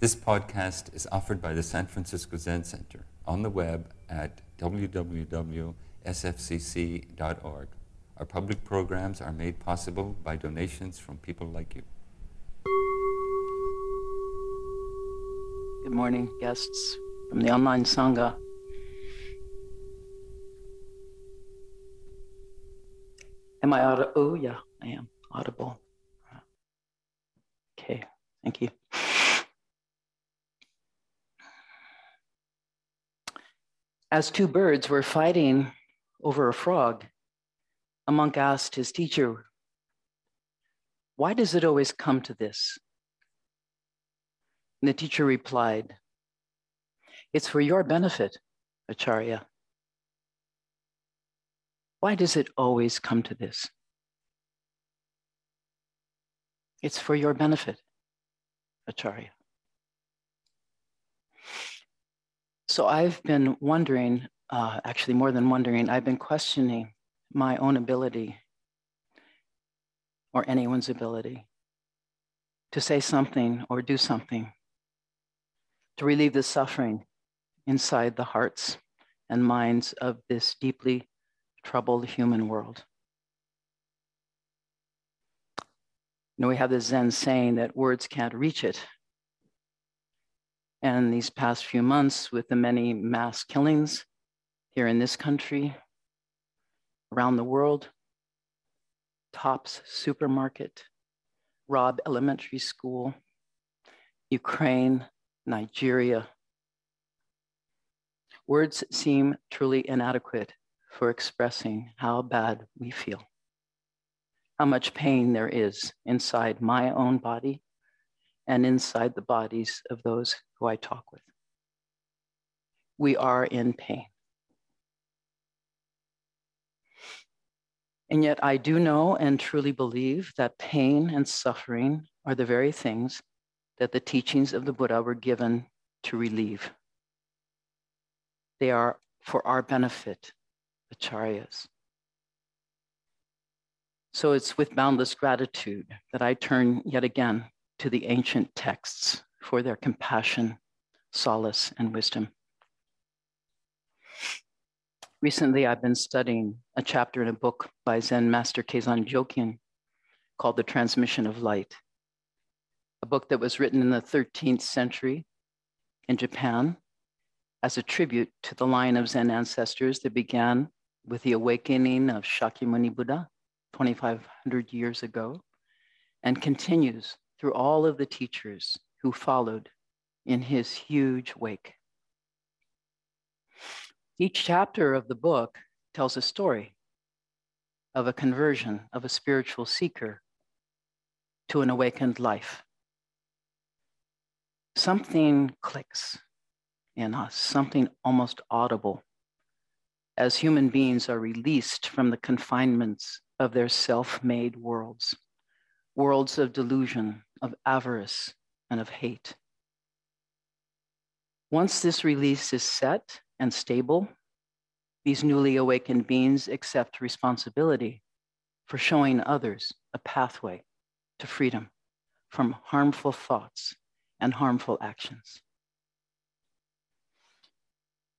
This podcast is offered by the San Francisco Zen Center on the web at www.sfzc.org. Our public programs are made possible by donations from people like you. Good morning, guests from the online Sangha. Am I audible? Oh, yeah, I am audible. Okay, thank you. As two birds were fighting over a frog, a monk asked his teacher, Why does it always come to this? And the teacher replied, It's for your benefit, Acharya. Why does it always come to this? It's for your benefit, Acharya. So I've been wondering, uh, actually, more than wondering, I've been questioning my own ability or anyone's ability to say something or do something to relieve the suffering inside the hearts and minds of this deeply troubled human world. You know, we have this Zen saying that words can't reach it. And these past few months, with the many mass killings here in this country, around the world, Tops Supermarket, Robb Elementary School, Ukraine, Nigeria. Words seem truly inadequate for expressing how bad we feel how much pain there is inside my own body and inside the bodies of those who I talk with. We are in pain. And yet, I do know and truly believe that pain and suffering are the very things that the teachings of the Buddha were given to relieve. They are for our benefit, acharyas. So it's with boundless gratitude that I turn yet again to the ancient texts for their compassion, solace, and wisdom. Recently, I've been studying a chapter in a book by Zen Master Keizan Jokin called The Transmission of Light, a book that was written in the 13th century in Japan as a tribute to the line of Zen ancestors that began with the awakening of Shakyamuni Buddha 2,500 years ago and continues through all of the teachers who followed in his huge wake. Each chapter of the book tells a story of a conversion of a spiritual seeker to an awakened life. Something clicks in us, something almost audible, as human beings are released from the confinements of their self made worlds, worlds of delusion, of avarice, and of hate. Once this release is set and stable, these newly awakened beings accept responsibility for showing others a pathway to freedom from harmful thoughts and harmful actions.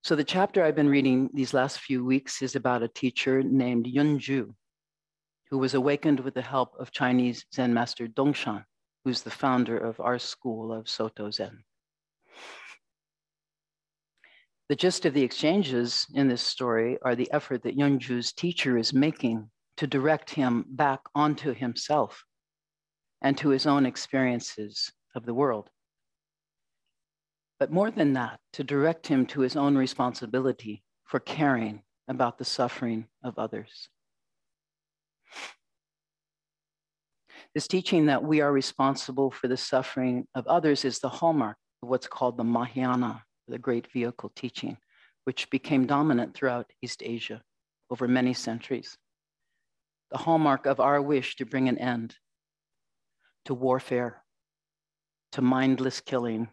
So, the chapter I've been reading these last few weeks is about a teacher named Yunju, who was awakened with the help of Chinese Zen master Dongshan, who's the founder of our school of Soto Zen. The gist of the exchanges in this story are the effort that Yunju's teacher is making to direct him back onto himself and to his own experiences of the world. But more than that, to direct him to his own responsibility for caring about the suffering of others. This teaching that we are responsible for the suffering of others is the hallmark of what's called the Mahayana, the great vehicle teaching, which became dominant throughout East Asia over many centuries. The hallmark of our wish to bring an end to warfare, to mindless killing,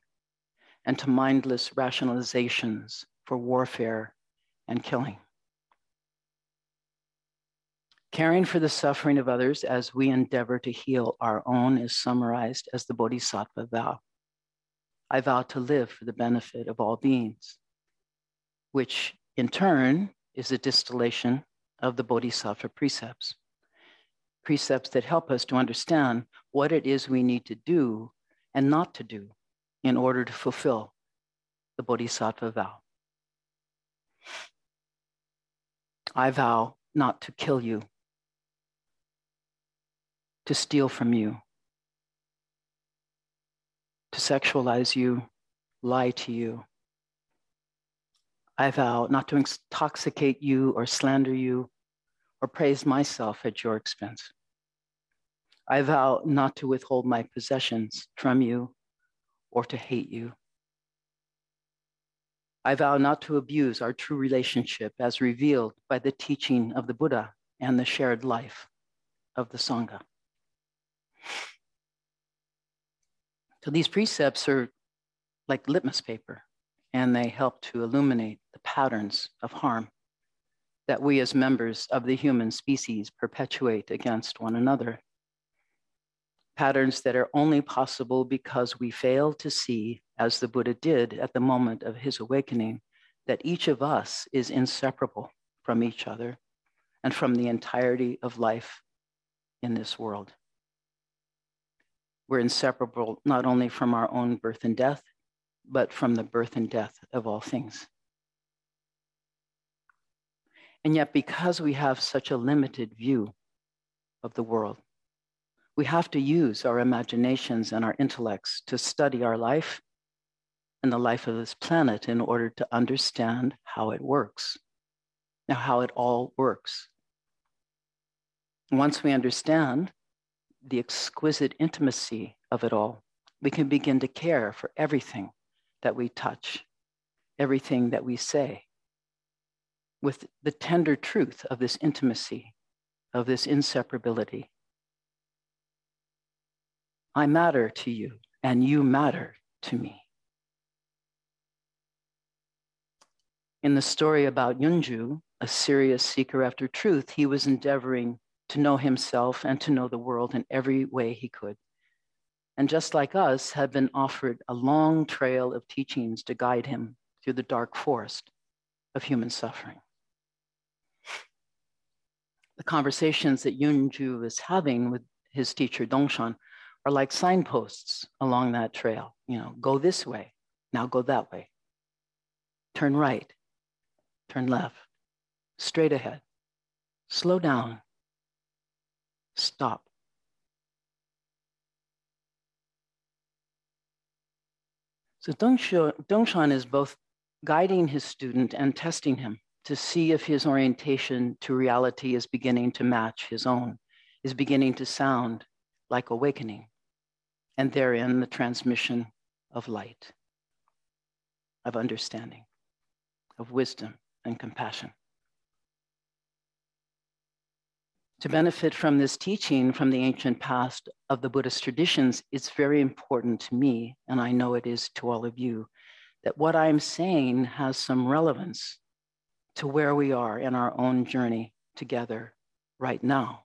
and to mindless rationalizations for warfare and killing. Caring for the suffering of others as we endeavor to heal our own is summarized as the Bodhisattva vow. I vow to live for the benefit of all beings, which in turn is a distillation of the Bodhisattva precepts. Precepts that help us to understand what it is we need to do and not to do in order to fulfill the Bodhisattva vow. I vow not to kill you, to steal from you, to sexualize you, lie to you. I vow not to intoxicate you or slander you or praise myself at your expense. I vow not to withhold my possessions from you or to hate you. I vow not to abuse our true relationship as revealed by the teaching of the Buddha and the shared life of the Sangha. So these precepts are like litmus paper, and they help to illuminate the patterns of harm that we as members of the human species perpetuate against one another. Patterns that are only possible because we fail to see, as the Buddha did at the moment of his awakening, that each of us is inseparable from each other and from the entirety of life in this world. We're inseparable not only from our own birth and death, but from the birth and death of all things. And yet, because we have such a limited view of the world, we have to use our imaginations and our intellects to study our life and the life of this planet in order to understand how it works. Now, how it all works. Once we understand the exquisite intimacy of it all, we can begin to care for everything that we touch, everything that we say, with the tender truth of this intimacy, of this inseparability. I matter to you, and you matter to me. In the story about Yunju, a serious seeker after truth, he was endeavoring to know himself and to know the world in every way he could. And just like us, had been offered a long trail of teachings to guide him through the dark forest of human suffering the conversations that Yunju is having with his teacher Dongshan are like signposts along that trail. You know, go this way, now go that way. Turn right, turn left, straight ahead, slow down, stop. So Dongshan is both guiding his student and testing him to see if his orientation to reality is beginning to match his own, is beginning to sound like awakening, and therein the transmission of light, of understanding, of wisdom and compassion. To benefit from this teaching from the ancient past of the Buddhist traditions, it's very important to me, and I know it is to all of you, that what I'm saying has some relevance to where we are in our own journey together right now.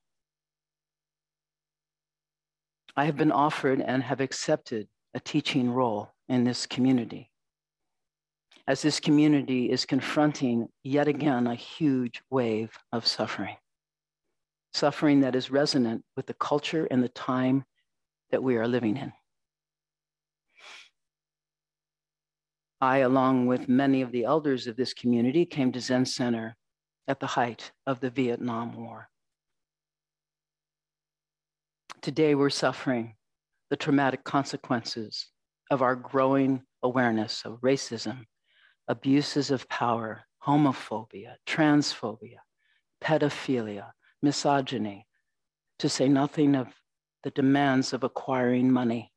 I have been offered and have accepted a teaching role in this community. As this community is confronting yet again a huge wave of suffering, suffering that is resonant with the culture and the time that we are living in. I, along with many of the elders of this community, came to Zen Center at the height of the Vietnam War. Today, we're suffering the traumatic consequences of our growing awareness of racism, abuses of power, homophobia, transphobia, pedophilia, misogyny, to say nothing of the demands of acquiring money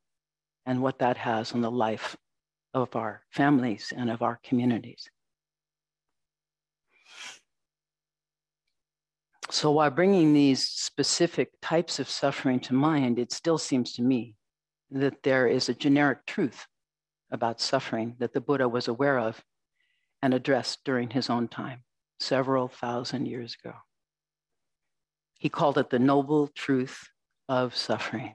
and what that has on the life of our families and of our communities. So while bringing these specific types of suffering to mind, it still seems to me that there is a generic truth about suffering that the Buddha was aware of and addressed during his own time, several thousand years ago. He called it the noble truth of suffering.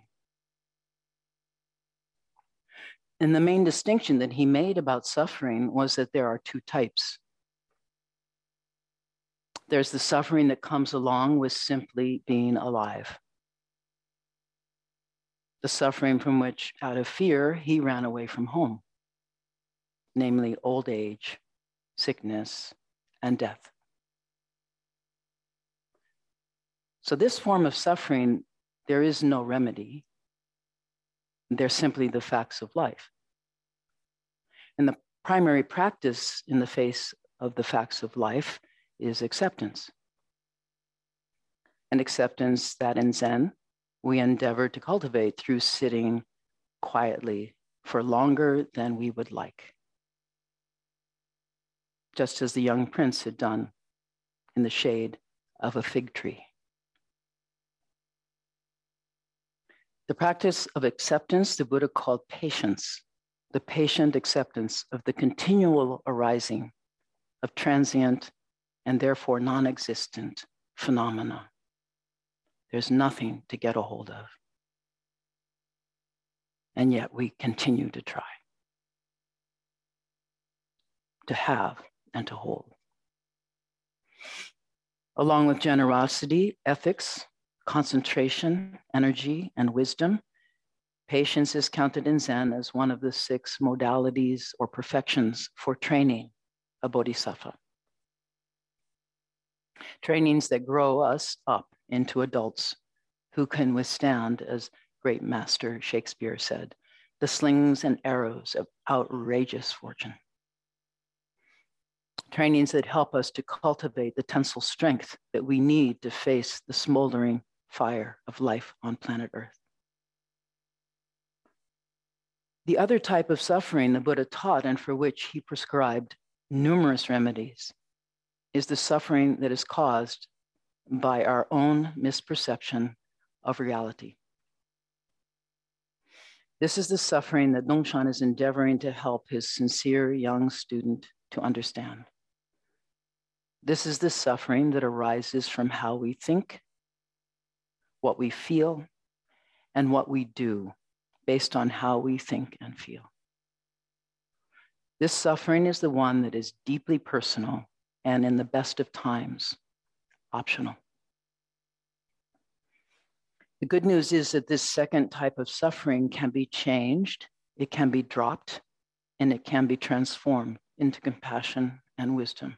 And the main distinction that he made about suffering was that there are two types. There's the suffering that comes along with simply being alive. The suffering from which, out of fear, he ran away from home, namely old age, sickness, and death. So, this form of suffering, there is no remedy. They're simply the facts of life. And the primary practice in the face of the facts of life is acceptance. An acceptance that in Zen, we endeavor to cultivate through sitting quietly for longer than we would like. Just as the young prince had done in the shade of a fig tree. The practice of acceptance, the Buddha called patience, the patient acceptance of the continual arising of transient and therefore non existent phenomena. There's nothing to get a hold of. And yet we continue to try to have and to hold. Along with generosity, ethics, concentration, energy, and wisdom. Patience is counted in Zen as one of the six modalities or perfections for training a bodhisattva. Trainings that grow us up into adults who can withstand, as great master Shakespeare said, the slings and arrows of outrageous fortune. Trainings that help us to cultivate the tensile strength that we need to face the smoldering fire of life on planet Earth. The other type of suffering the Buddha taught and for which he prescribed numerous remedies is the suffering that is caused by our own misperception of reality. This is the suffering that Dongshan is endeavoring to help his sincere young student to understand. This is the suffering that arises from how we think what we feel, and what we do based on how we think and feel. This suffering is the one that is deeply personal and, in the best of times, optional. The good news is that this second type of suffering can be changed, it can be dropped, and it can be transformed into compassion and wisdom.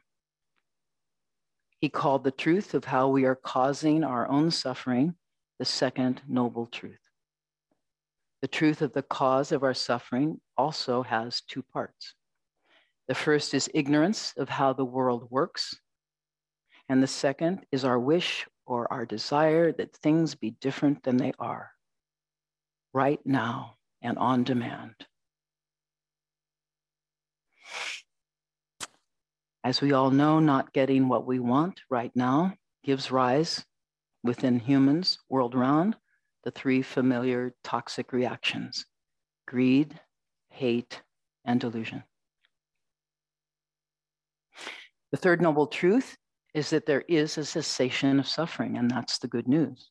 He called the truth of how we are causing our own suffering the second noble truth. The truth of the cause of our suffering also has two parts. The first is ignorance of how the world works, and the second is our wish or our desire that things be different than they are, right now and on demand. As we all know, not getting what we want right now gives rise within humans world round the three familiar toxic reactions greed, hate, and delusion. The third noble truth is that there is a cessation of suffering, and that's the good news.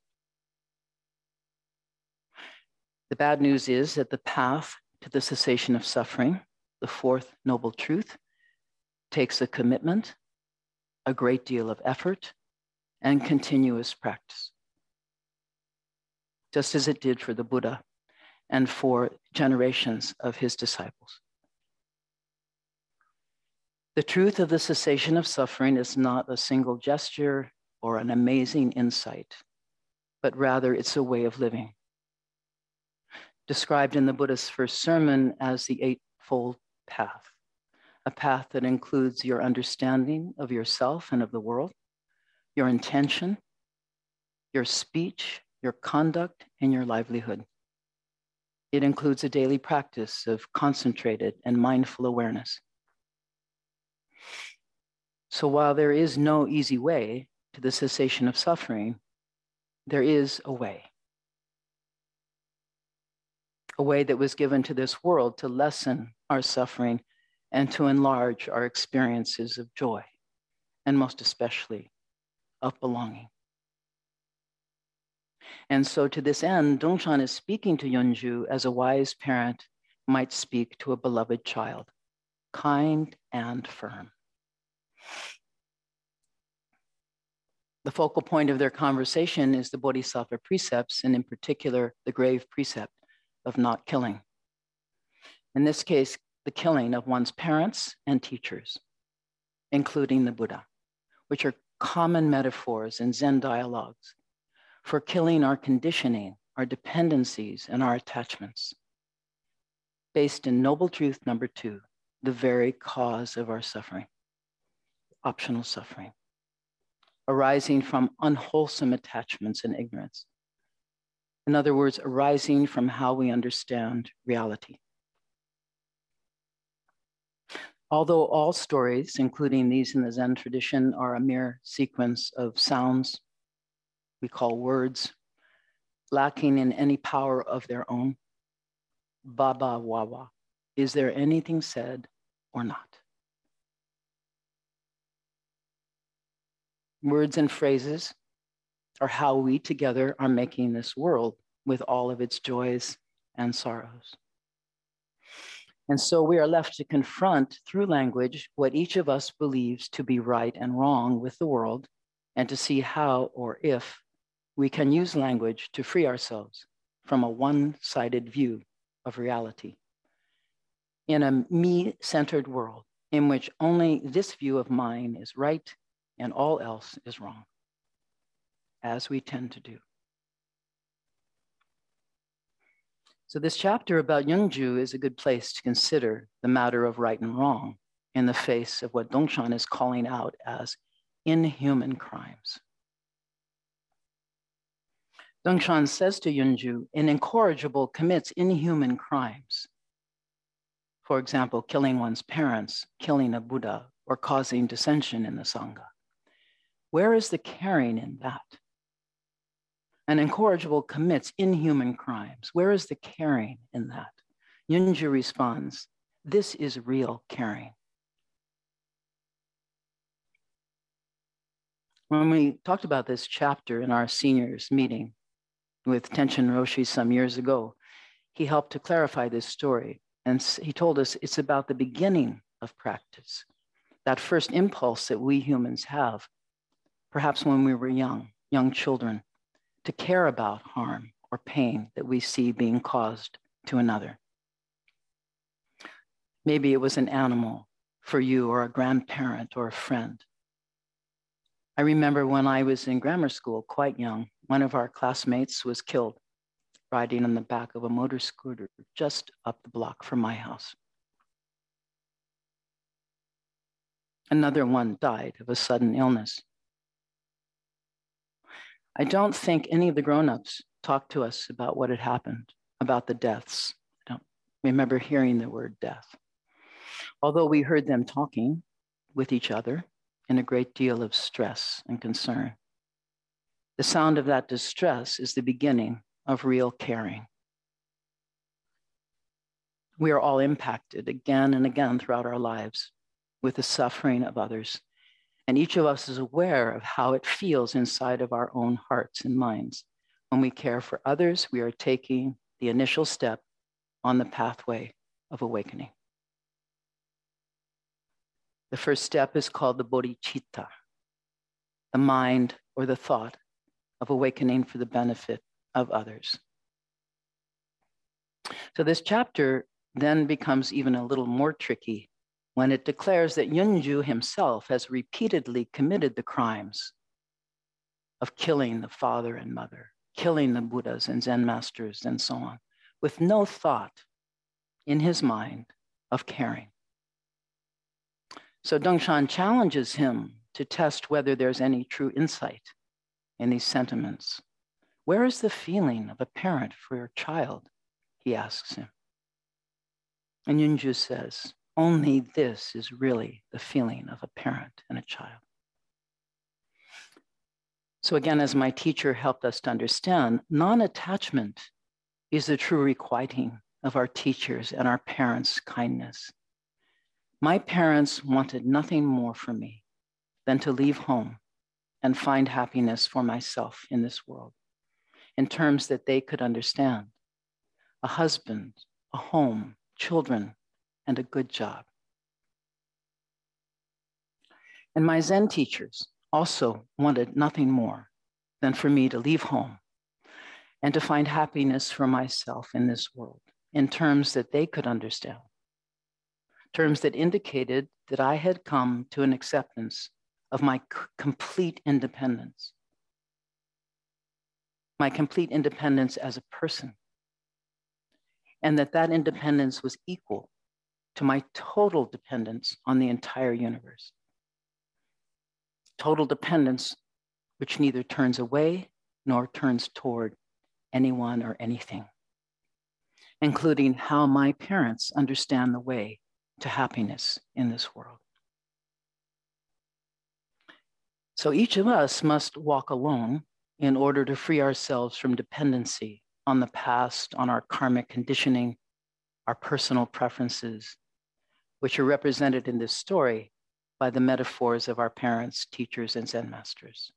The bad news is that the path to the cessation of suffering, the fourth noble truth, takes a commitment, a great deal of effort, and continuous practice, just as it did for the Buddha and for generations of his disciples. The truth of the cessation of suffering is not a single gesture or an amazing insight, but rather it's a way of living. Described in the Buddha's first sermon as the Eightfold Path, a path that includes your understanding of yourself and of the world, your intention, your speech, your conduct, and your livelihood. It includes a daily practice of concentrated and mindful awareness. So while there is no easy way to the cessation of suffering, there is a way. A way that was given to this world to lessen our suffering and to enlarge our experiences of joy, and most especially of belonging. And so, to this end, Dongshan is speaking to Yunju as a wise parent might speak to a beloved child, kind and firm. The focal point of their conversation is the Bodhisattva precepts, and in particular, the grave precept of not killing. In this case, the killing of one's parents and teachers, including the Buddha, which are common metaphors in Zen dialogues for killing our conditioning, our dependencies, and our attachments. Based in Noble Truth number two, the very cause of our suffering, optional suffering, arising from unwholesome attachments and ignorance. In other words, arising from how we understand reality. Although all stories, including these in the Zen tradition, are a mere sequence of sounds we call words, lacking in any power of their own, baba wawa, is there anything said or not? Words and phrases are how we together are making this world with all of its joys and sorrows. And so we are left to confront through language what each of us believes to be right and wrong with the world, and to see how or if we can use language to free ourselves from a one sided view of reality. In a me centered world in which only this view of mine is right and all else is wrong, as we tend to do. So, this chapter about Yunju is a good place to consider the matter of right and wrong in the face of what Dongshan is calling out as inhuman crimes. Dongshan says to Yunju, an incorrigible commits inhuman crimes. For example, killing one's parents, killing a Buddha, or causing dissension in the Sangha. Where is the caring in that? An incorrigible commits inhuman crimes. Where is the caring in that? Yunju responds, This is real caring. When we talked about this chapter in our seniors meeting with Tenshin Roshi some years ago, he helped to clarify this story. And he told us it's about the beginning of practice, that first impulse that we humans have, perhaps when we were young, young children, to care about harm or pain that we see being caused to another. Maybe it was an animal for you, or a grandparent, or a friend. I remember when I was in grammar school, quite young, one of our classmates was killed riding on the back of a motor scooter just up the block from my house. Another one died of a sudden illness. I don't think any of the grown-ups talked to us about what had happened, about the deaths. I don't remember hearing the word death. Although we heard them talking with each other in a great deal of stress and concern. The sound of that distress is the beginning of real caring. We are all impacted again and again throughout our lives with the suffering of others and each of us is aware of how it feels inside of our own hearts and minds. When we care for others, we are taking the initial step on the pathway of awakening. The first step is called the bodhicitta, the mind or the thought of awakening for the benefit of others. So this chapter then becomes even a little more tricky when it declares that Yunju himself has repeatedly committed the crimes of killing the father and mother, killing the Buddhas and Zen masters, and so on, with no thought in his mind of caring. So Dongshan challenges him to test whether there's any true insight in these sentiments. Where is the feeling of a parent for your child? He asks him. And Yunju says, only this is really the feeling of a parent and a child. So, again, as my teacher helped us to understand, non attachment is the true requiting of our teachers and our parents' kindness. My parents wanted nothing more from me than to leave home and find happiness for myself in this world in terms that they could understand a husband, a home, children, and a good job. And my Zen teachers also wanted nothing more than for me to leave home and to find happiness for myself in this world in terms that they could understand, terms that indicated that I had come to an acceptance of my complete independence, my complete independence as a person, and that that independence was equal to my total dependence on the entire universe. Total dependence, which neither turns away nor turns toward anyone or anything, including how my parents understand the way to happiness in this world. So each of us must walk alone in order to free ourselves from dependency on the past, on our karmic conditioning, our personal preferences, which are represented in this story by the metaphors of our parents, teachers, and Zen masters.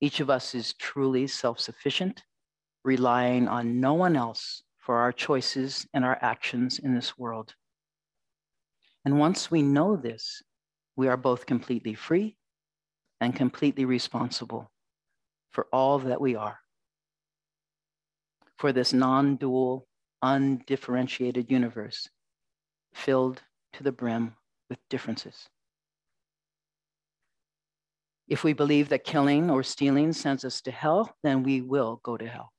Each of us is truly self sufficient, relying on no one else for our choices and our actions in this world. And once we know this, we are both completely free and completely responsible for all that we are. For this non dual, undifferentiated universe filled to the brim with differences. If we believe that killing or stealing sends us to hell, then we will go to hell.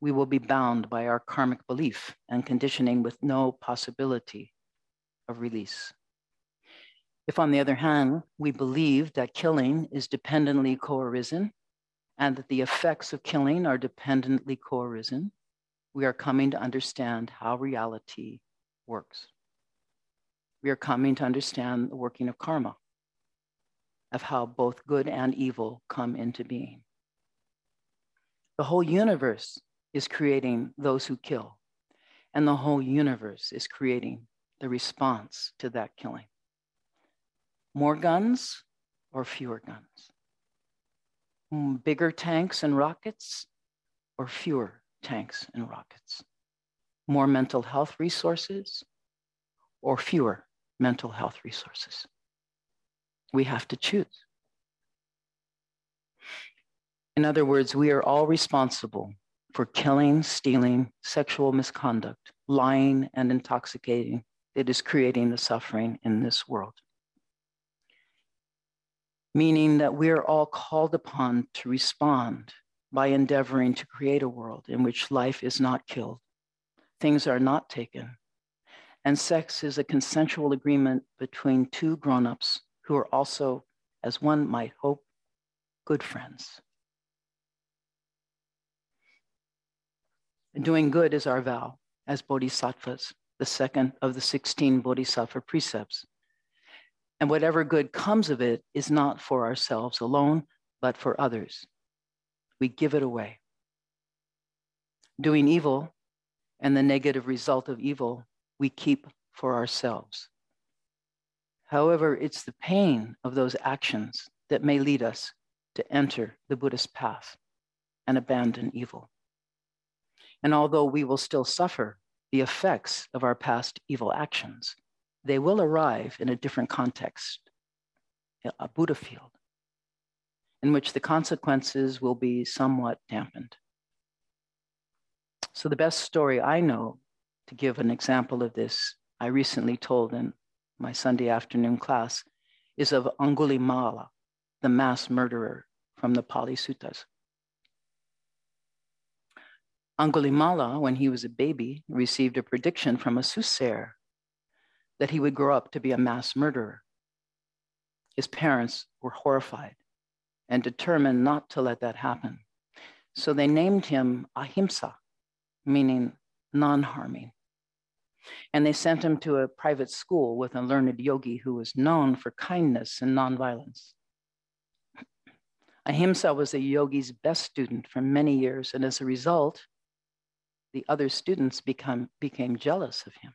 We will be bound by our karmic belief and conditioning with no possibility of release. If, on the other hand, we believe that killing is dependently co-arisen and that the effects of killing are dependently co-arisen, we are coming to understand how reality works. We are coming to understand the working of karma, of how both good and evil come into being. The whole universe is creating those who kill, and the whole universe is creating the response to that killing. More guns or fewer guns? Mm, bigger tanks and rockets or fewer tanks and rockets? More mental health resources or fewer mental health resources. We have to choose. In other words, we are all responsible for killing, stealing, sexual misconduct, lying, and intoxicating that is creating the suffering in this world. Meaning that we are all called upon to respond by endeavoring to create a world in which life is not killed things are not taken. And sex is a consensual agreement between two grown-ups who are also, as one might hope, good friends. Doing good is our vow as bodhisattvas, the second of the 16 bodhisattva precepts. And whatever good comes of it is not for ourselves alone, but for others. We give it away. Doing evil and the negative result of evil we keep for ourselves. However, it's the pain of those actions that may lead us to enter the Buddhist path and abandon evil. And although we will still suffer the effects of our past evil actions, they will arrive in a different context, a Buddha field, in which the consequences will be somewhat dampened. So, the best story I know to give an example of this, I recently told in my Sunday afternoon class, is of Angulimala, the mass murderer from the Pali Suttas. Angulimala, when he was a baby, received a prediction from a soothsayer that he would grow up to be a mass murderer. His parents were horrified and determined not to let that happen. So they named him Ahimsa, meaning non harming. And they sent him to a private school with a learned yogi who was known for kindness and nonviolence. Ahimsa was a yogi's best student for many years, and as a result, the other students become, became jealous of him.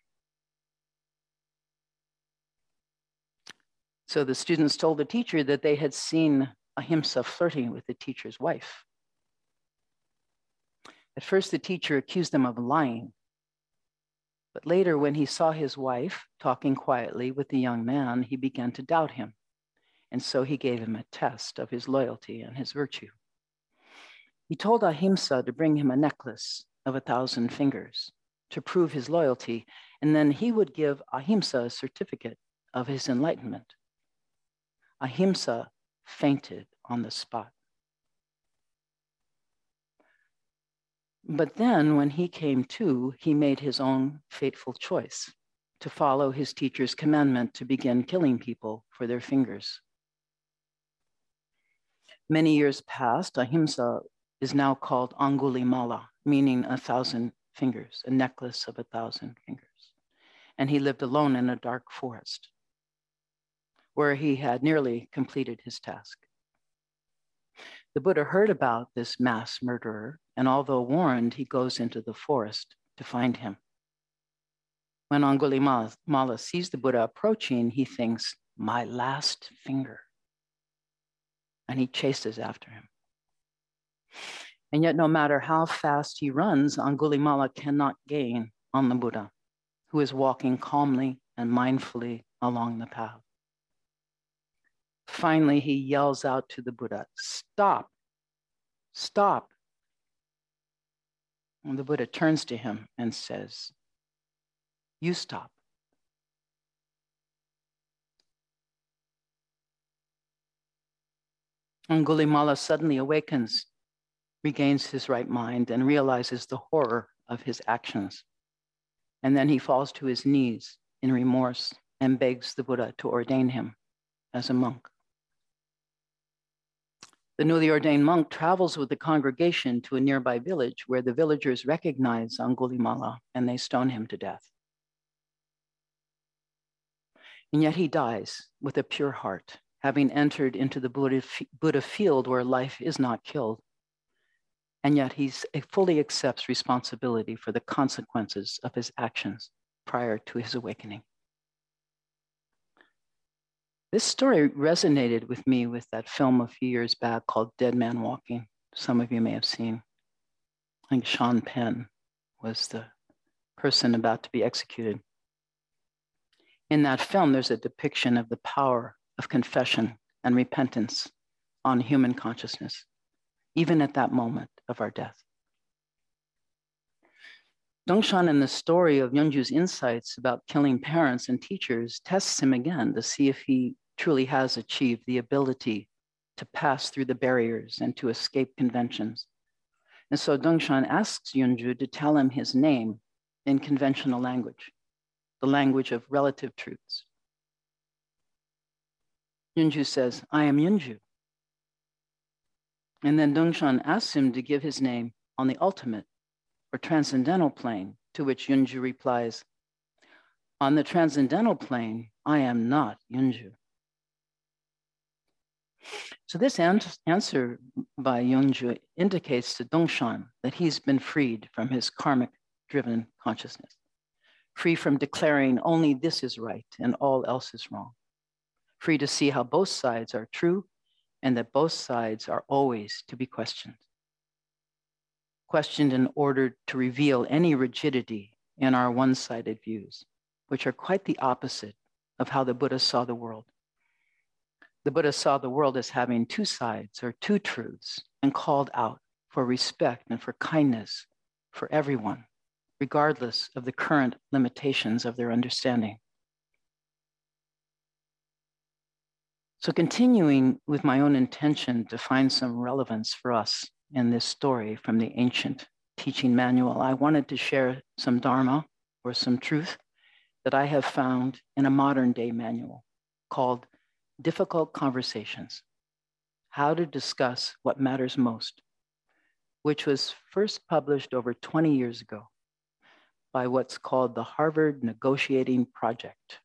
So the students told the teacher that they had seen Ahimsa flirting with the teacher's wife. At first, the teacher accused them of lying. But later, when he saw his wife talking quietly with the young man, he began to doubt him. And so he gave him a test of his loyalty and his virtue. He told Ahimsa to bring him a necklace of a thousand fingers to prove his loyalty, and then he would give Ahimsa a certificate of his enlightenment. Ahimsa fainted on the spot. But then, when he came to, he made his own fateful choice to follow his teacher's commandment to begin killing people for their fingers. Many years passed, Ahimsa is now called Angulimala, meaning a thousand fingers, a necklace of a thousand fingers. And he lived alone in a dark forest where he had nearly completed his task. The Buddha heard about this mass murderer, and although warned, he goes into the forest to find him. When Angulimala sees the Buddha approaching, he thinks, My last finger. And he chases after him. And yet, no matter how fast he runs, Angulimala cannot gain on the Buddha, who is walking calmly and mindfully along the path. Finally, he yells out to the Buddha, Stop, stop. And the Buddha turns to him and says, You stop. Angulimala suddenly awakens, regains his right mind, and realizes the horror of his actions. And then he falls to his knees in remorse and begs the Buddha to ordain him as a monk. The newly ordained monk travels with the congregation to a nearby village where the villagers recognize Angulimala and they stone him to death. And yet he dies with a pure heart, having entered into the Buddha, Buddha field where life is not killed. And yet he fully accepts responsibility for the consequences of his actions prior to his awakening. This story resonated with me with that film a few years back called Dead Man Walking. Some of you may have seen. I think Sean Penn was the person about to be executed. In that film, there's a depiction of the power of confession and repentance on human consciousness, even at that moment of our death. Dongshan in the story of Yunju's insights about killing parents and teachers tests him again to see if he truly has achieved the ability to pass through the barriers and to escape conventions. And so Dongshan asks Yunju to tell him his name in conventional language, the language of relative truths. Yunju says, I am Yunju. And then Dongshan asks him to give his name on the ultimate or transcendental plane, to which Yunju replies, On the transcendental plane, I am not Yunju. So this answer by Yunju indicates to Dongshan that he's been freed from his karmic driven consciousness, free from declaring only this is right and all else is wrong, free to see how both sides are true and that both sides are always to be questioned questioned in order to reveal any rigidity in our one sided views, which are quite the opposite of how the Buddha saw the world. The Buddha saw the world as having two sides or two truths and called out for respect and for kindness for everyone, regardless of the current limitations of their understanding. So, continuing with my own intention to find some relevance for us in this story from the ancient teaching manual, I wanted to share some Dharma or some truth that I have found in a modern day manual called Difficult Conversations How to Discuss What Matters Most, which was first published over 20 years ago by what's called the Harvard Negotiating Project.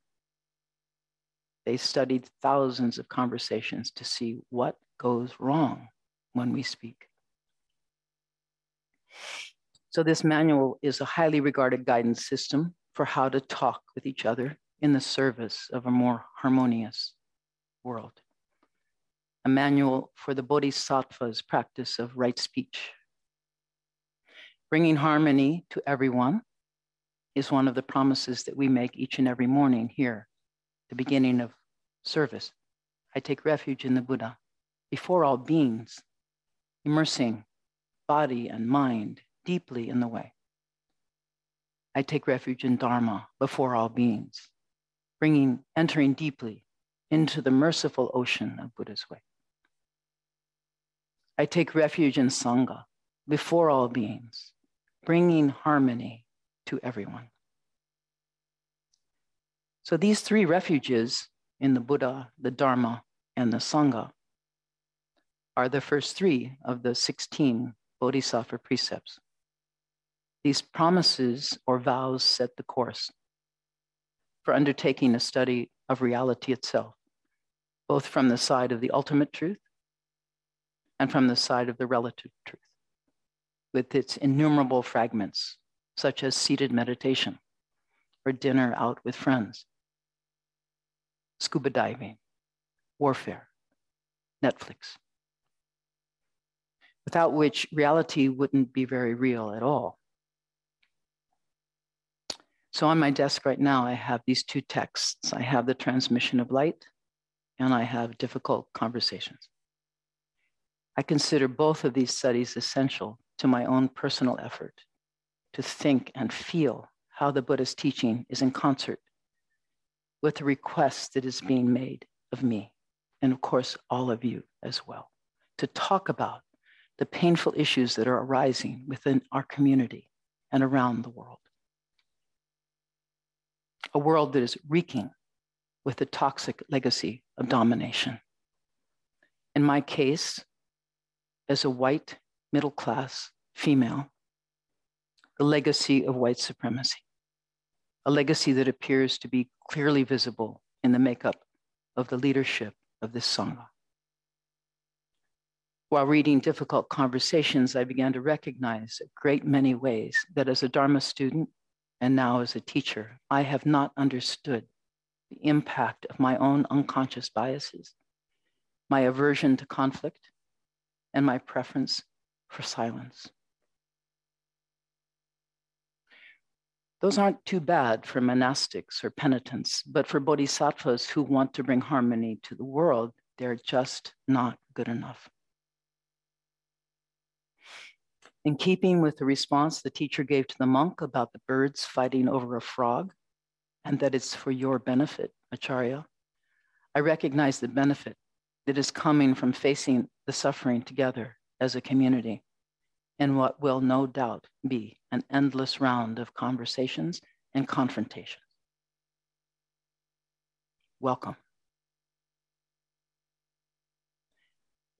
They studied thousands of conversations to see what goes wrong when we speak. So this manual is a highly regarded guidance system for how to talk with each other in the service of a more harmonious world. A manual for the Bodhisattva's practice of right speech, bringing harmony to everyone is one of the promises that we make each and every morning here, the beginning of service. I take refuge in the Buddha before all beings, immersing body and mind deeply in the way. I take refuge in Dharma before all beings, bringing, entering deeply into the merciful ocean of Buddha's way. I take refuge in Sangha before all beings, bringing harmony to everyone. So these three refuges in the Buddha, the Dharma, and the Sangha are the first three of the 16 Bodhisattva precepts. These promises or vows set the course for undertaking a study of reality itself, both from the side of the ultimate truth and from the side of the relative truth, with its innumerable fragments, such as seated meditation or dinner out with friends, scuba diving, warfare, Netflix, without which reality wouldn't be very real at all. So on my desk right now, I have these two texts. I have the transmission of light and I have difficult conversations. I consider both of these studies essential to my own personal effort to think and feel how the Buddha's teaching is in concert with the request that is being made of me, and of course, all of you as well, to talk about the painful issues that are arising within our community and around the world a world that is reeking with the toxic legacy of domination. In my case, as a white middle class female, the legacy of white supremacy, a legacy that appears to be clearly visible in the makeup of the leadership of this Sangha. While reading difficult conversations, I began to recognize a great many ways that as a Dharma student, and now as a teacher, I have not understood the impact of my own unconscious biases, my aversion to conflict, and my preference for silence. Those aren't too bad for monastics or penitents, but for bodhisattvas who want to bring harmony to the world, they're just not good enough. In keeping with the response the teacher gave to the monk about the birds fighting over a frog, and that it's for your benefit, Acharya, I recognize the benefit that is coming from facing the suffering together as a community in what will no doubt be an endless round of conversations and confrontations. Welcome.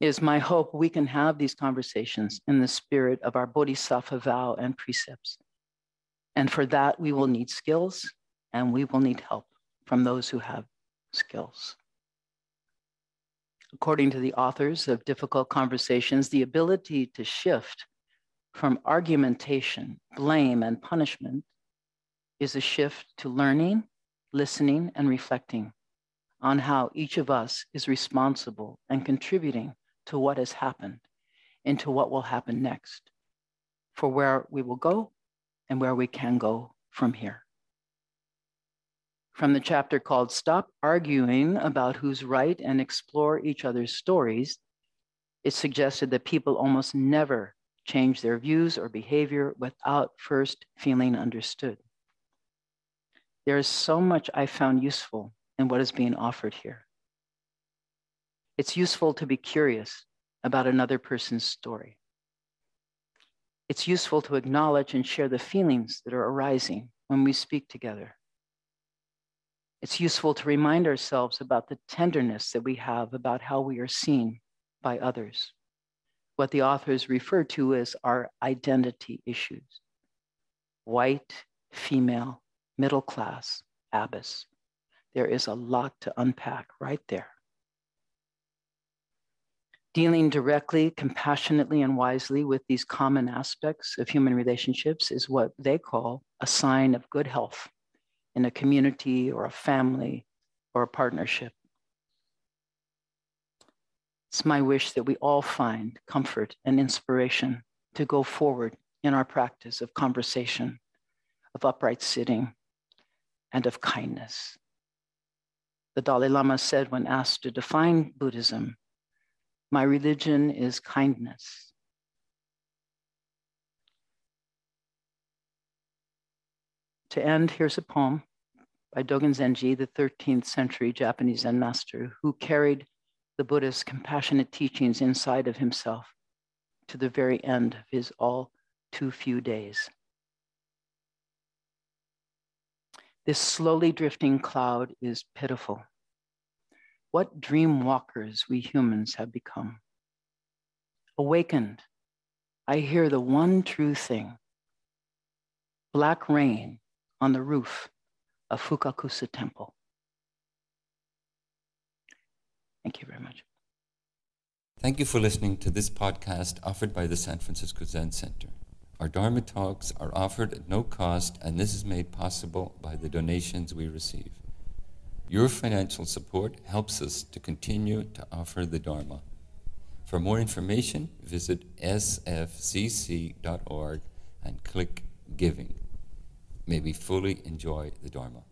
Is my hope we can have these conversations in the spirit of our Bodhisattva vow and precepts. And for that, we will need skills and we will need help from those who have skills. According to the authors of Difficult Conversations, the ability to shift from argumentation, blame, and punishment is a shift to learning, listening, and reflecting on how each of us is responsible and contributing to what has happened and to what will happen next, for where we will go and where we can go from here. From the chapter called Stop Arguing About Who's Right and Explore Each Other's Stories, it suggested that people almost never change their views or behavior without first feeling understood. There is so much I found useful in what is being offered here. It's useful to be curious about another person's story. It's useful to acknowledge and share the feelings that are arising when we speak together. It's useful to remind ourselves about the tenderness that we have about how we are seen by others, what the authors refer to as our identity issues white, female, middle class, abbess. There is a lot to unpack right there. Dealing directly, compassionately, and wisely with these common aspects of human relationships is what they call a sign of good health in a community or a family or a partnership. It's my wish that we all find comfort and inspiration to go forward in our practice of conversation, of upright sitting, and of kindness. The Dalai Lama said when asked to define Buddhism, My religion is kindness. To end, here's a poem by Dogen Zenji, the 13th century Japanese Zen master, who carried the Buddha's compassionate teachings inside of himself to the very end of his all too few days. This slowly drifting cloud is pitiful. What dream walkers we humans have become. Awakened, I hear the one true thing black rain on the roof of Fukakusa Temple. Thank you very much. Thank you for listening to this podcast offered by the San Francisco Zen Center. Our Dharma talks are offered at no cost, and this is made possible by the donations we receive. Your financial support helps us to continue to offer the Dharma. For more information, visit sfzc.org and click Giving. May we fully enjoy the Dharma.